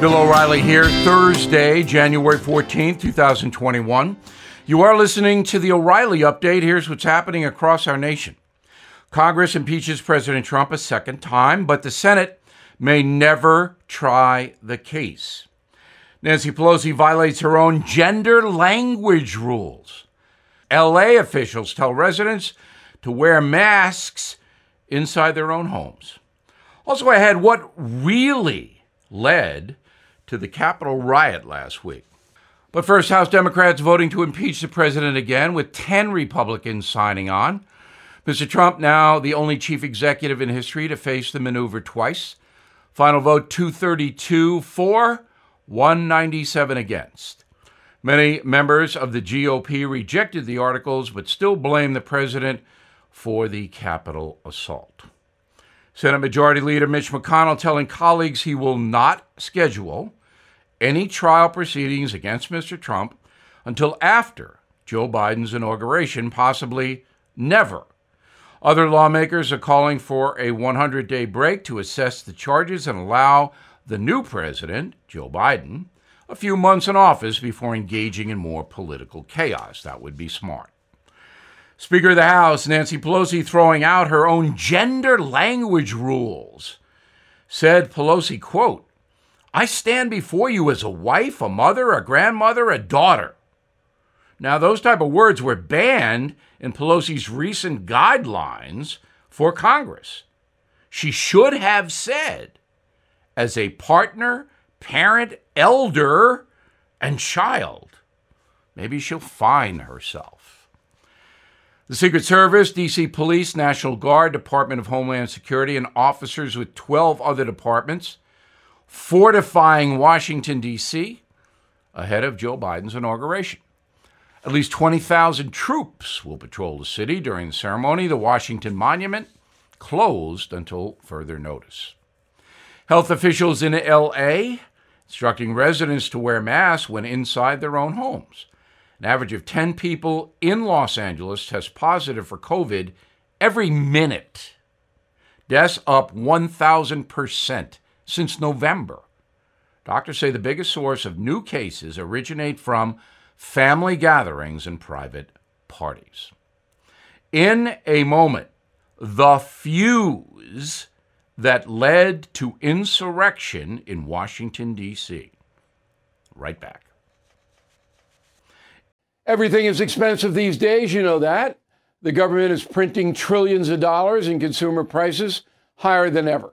Bill O'Reilly here, Thursday, January 14th, 2021. You are listening to the O'Reilly Update. Here's what's happening across our nation. Congress impeaches President Trump a second time, but the Senate may never try the case. Nancy Pelosi violates her own gender language rules. LA officials tell residents to wear masks inside their own homes. Also, ahead, what really led to the Capitol riot last week. But first, House Democrats voting to impeach the president again, with 10 Republicans signing on. Mr. Trump, now the only chief executive in history to face the maneuver twice. Final vote 232 for, 197 against. Many members of the GOP rejected the articles but still blame the president for the Capitol assault. Senate Majority Leader Mitch McConnell telling colleagues he will not schedule any trial proceedings against Mr. Trump until after Joe Biden's inauguration, possibly never. Other lawmakers are calling for a 100 day break to assess the charges and allow the new president, Joe Biden, a few months in office before engaging in more political chaos. That would be smart. Speaker of the House, Nancy Pelosi, throwing out her own gender language rules, said Pelosi, quote, I stand before you as a wife, a mother, a grandmother, a daughter. Now, those type of words were banned in Pelosi's recent guidelines for Congress. She should have said, as a partner, parent, elder, and child. Maybe she'll find herself. The Secret Service, DC Police, National Guard, Department of Homeland Security, and officers with 12 other departments fortifying Washington, D.C. ahead of Joe Biden's inauguration. At least 20,000 troops will patrol the city during the ceremony. The Washington Monument closed until further notice. Health officials in L.A. instructing residents to wear masks when inside their own homes. An average of 10 people in Los Angeles test positive for COVID every minute. Deaths up 1,000% since November. Doctors say the biggest source of new cases originate from family gatherings and private parties. In a moment, the fuse that led to insurrection in Washington, D.C. Right back. Everything is expensive these days, you know that. The government is printing trillions of dollars and consumer prices higher than ever.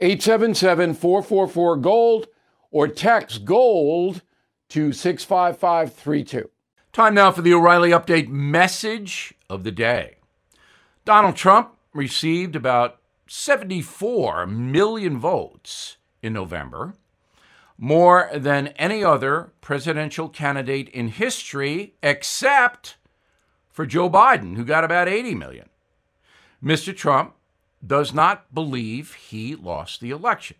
877 444 GOLD or text GOLD to 65532. Time now for the O'Reilly Update message of the day. Donald Trump received about 74 million votes in November, more than any other presidential candidate in history except for Joe Biden, who got about 80 million. Mr. Trump does not believe he lost the election,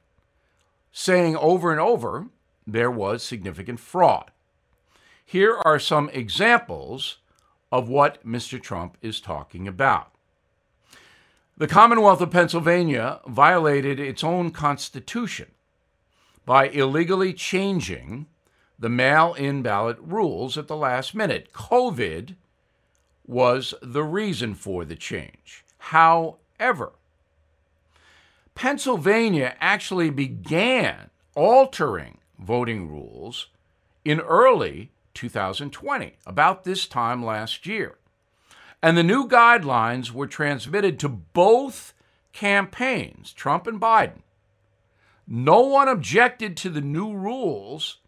saying over and over there was significant fraud. Here are some examples of what Mr. Trump is talking about. The Commonwealth of Pennsylvania violated its own constitution by illegally changing the mail in ballot rules at the last minute. COVID was the reason for the change. However, Pennsylvania actually began altering voting rules in early 2020, about this time last year. And the new guidelines were transmitted to both campaigns, Trump and Biden. No one objected to the new rules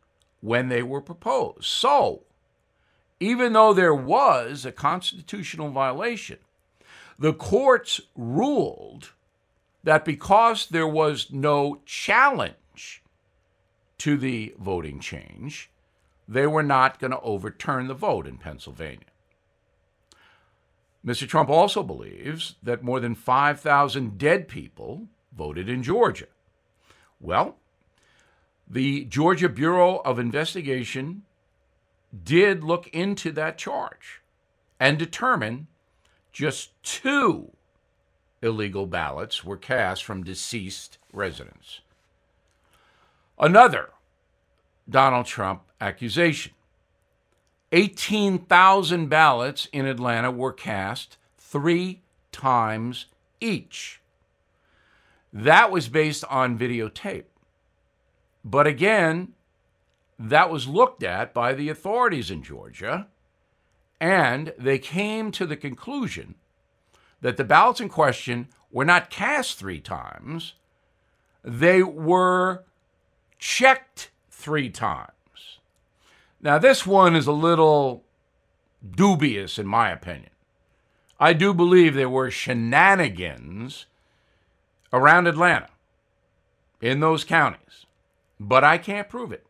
when they were proposed. So, even though there was a constitutional violation, the courts ruled that because there was no challenge to the voting change, they were not going to overturn the vote in Pennsylvania. Mr. Trump also believes that more than 5,000 dead people voted in Georgia. Well, the Georgia Bureau of Investigation did look into that charge and determine just two illegal ballots were cast from deceased residents. Another Donald Trump accusation 18,000 ballots in Atlanta were cast three times each. That was based on videotape. But again, that was looked at by the authorities in Georgia, and they came to the conclusion that the ballots in question were not cast three times, they were checked three times. Now, this one is a little dubious, in my opinion. I do believe there were shenanigans around Atlanta in those counties, but I can't prove it.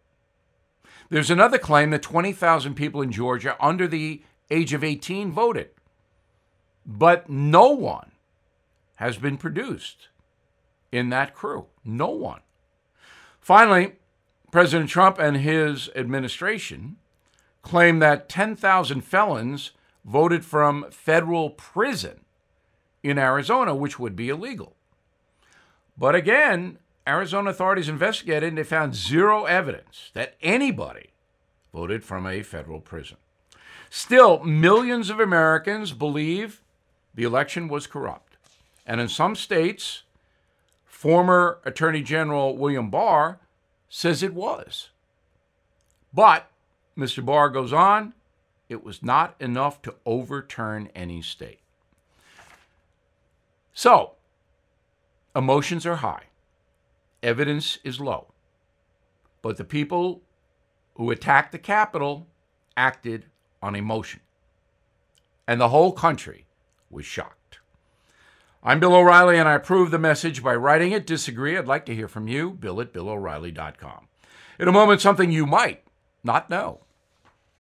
There's another claim that 20,000 people in Georgia under the age of 18 voted, but no one has been produced in that crew. No one. Finally, President Trump and his administration claim that 10,000 felons voted from federal prison in Arizona, which would be illegal. But again, Arizona authorities investigated and they found zero evidence that anybody voted from a federal prison. Still, millions of Americans believe the election was corrupt. And in some states, former Attorney General William Barr says it was. But, Mr. Barr goes on, it was not enough to overturn any state. So, emotions are high, evidence is low. But the people who attacked the Capitol acted on emotion. And the whole country was shocked. I'm Bill O'Reilly, and I approve the message by writing it. Disagree? I'd like to hear from you. Bill at BillO'Reilly.com. In a moment, something you might not know.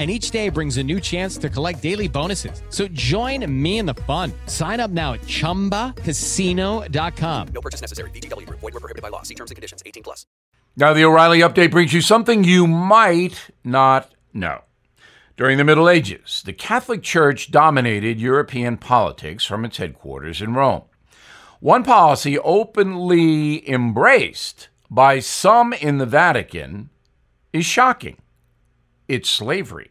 and each day brings a new chance to collect daily bonuses. So join me in the fun. Sign up now at ChumbaCasino.com. No purchase necessary. VGW. Void were prohibited by law. See terms and conditions. 18 plus. Now, the O'Reilly Update brings you something you might not know. During the Middle Ages, the Catholic Church dominated European politics from its headquarters in Rome. One policy openly embraced by some in the Vatican is shocking it's slavery.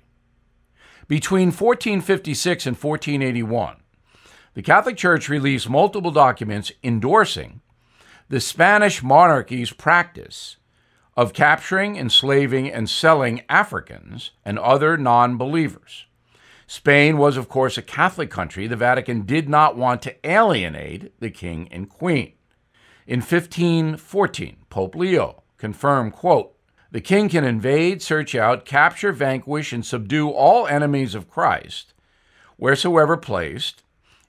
Between 1456 and 1481, the Catholic Church released multiple documents endorsing the Spanish monarchy's practice of capturing, enslaving, and selling Africans and other non believers. Spain was, of course, a Catholic country. The Vatican did not want to alienate the king and queen. In 1514, Pope Leo confirmed, quote, the king can invade, search out, capture, vanquish, and subdue all enemies of Christ, wheresoever placed,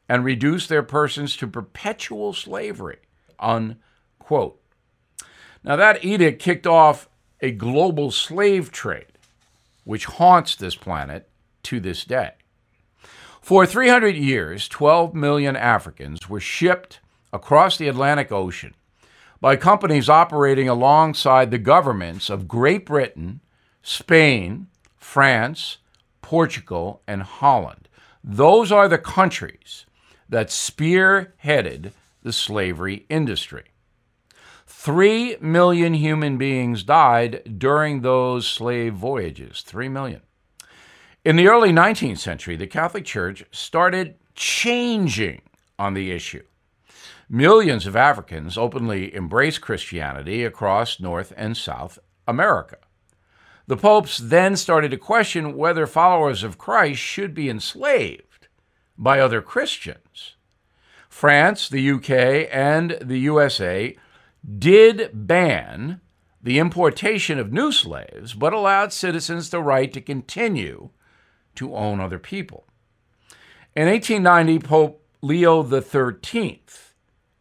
and reduce their persons to perpetual slavery. Unquote. Now, that edict kicked off a global slave trade, which haunts this planet to this day. For 300 years, 12 million Africans were shipped across the Atlantic Ocean by companies operating alongside the governments of Great Britain, Spain, France, Portugal, and Holland. Those are the countries that spearheaded the slavery industry. Three million human beings died during those slave voyages. Three million. In the early 19th century, the Catholic Church started changing on the issue. Millions of Africans openly embraced Christianity across North and South America. The popes then started to question whether followers of Christ should be enslaved by other Christians. France, the UK, and the USA did ban the importation of new slaves, but allowed citizens the right to continue to own other people. In 1890, Pope Leo XIII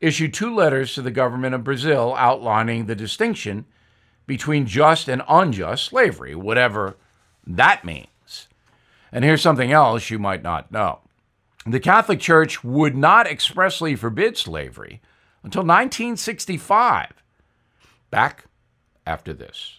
issued two letters to the government of Brazil outlining the distinction between just and unjust slavery, whatever that means. And here's something else you might not know the Catholic Church would not expressly forbid slavery until 1965. Back after this.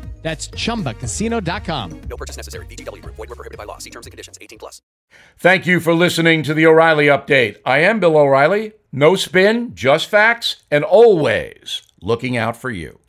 That's chumbacasino.com. No purchase necessary. VGW Group. Void were prohibited by law. See terms and conditions. 18 plus. Thank you for listening to the O'Reilly Update. I am Bill O'Reilly. No spin, just facts, and always looking out for you.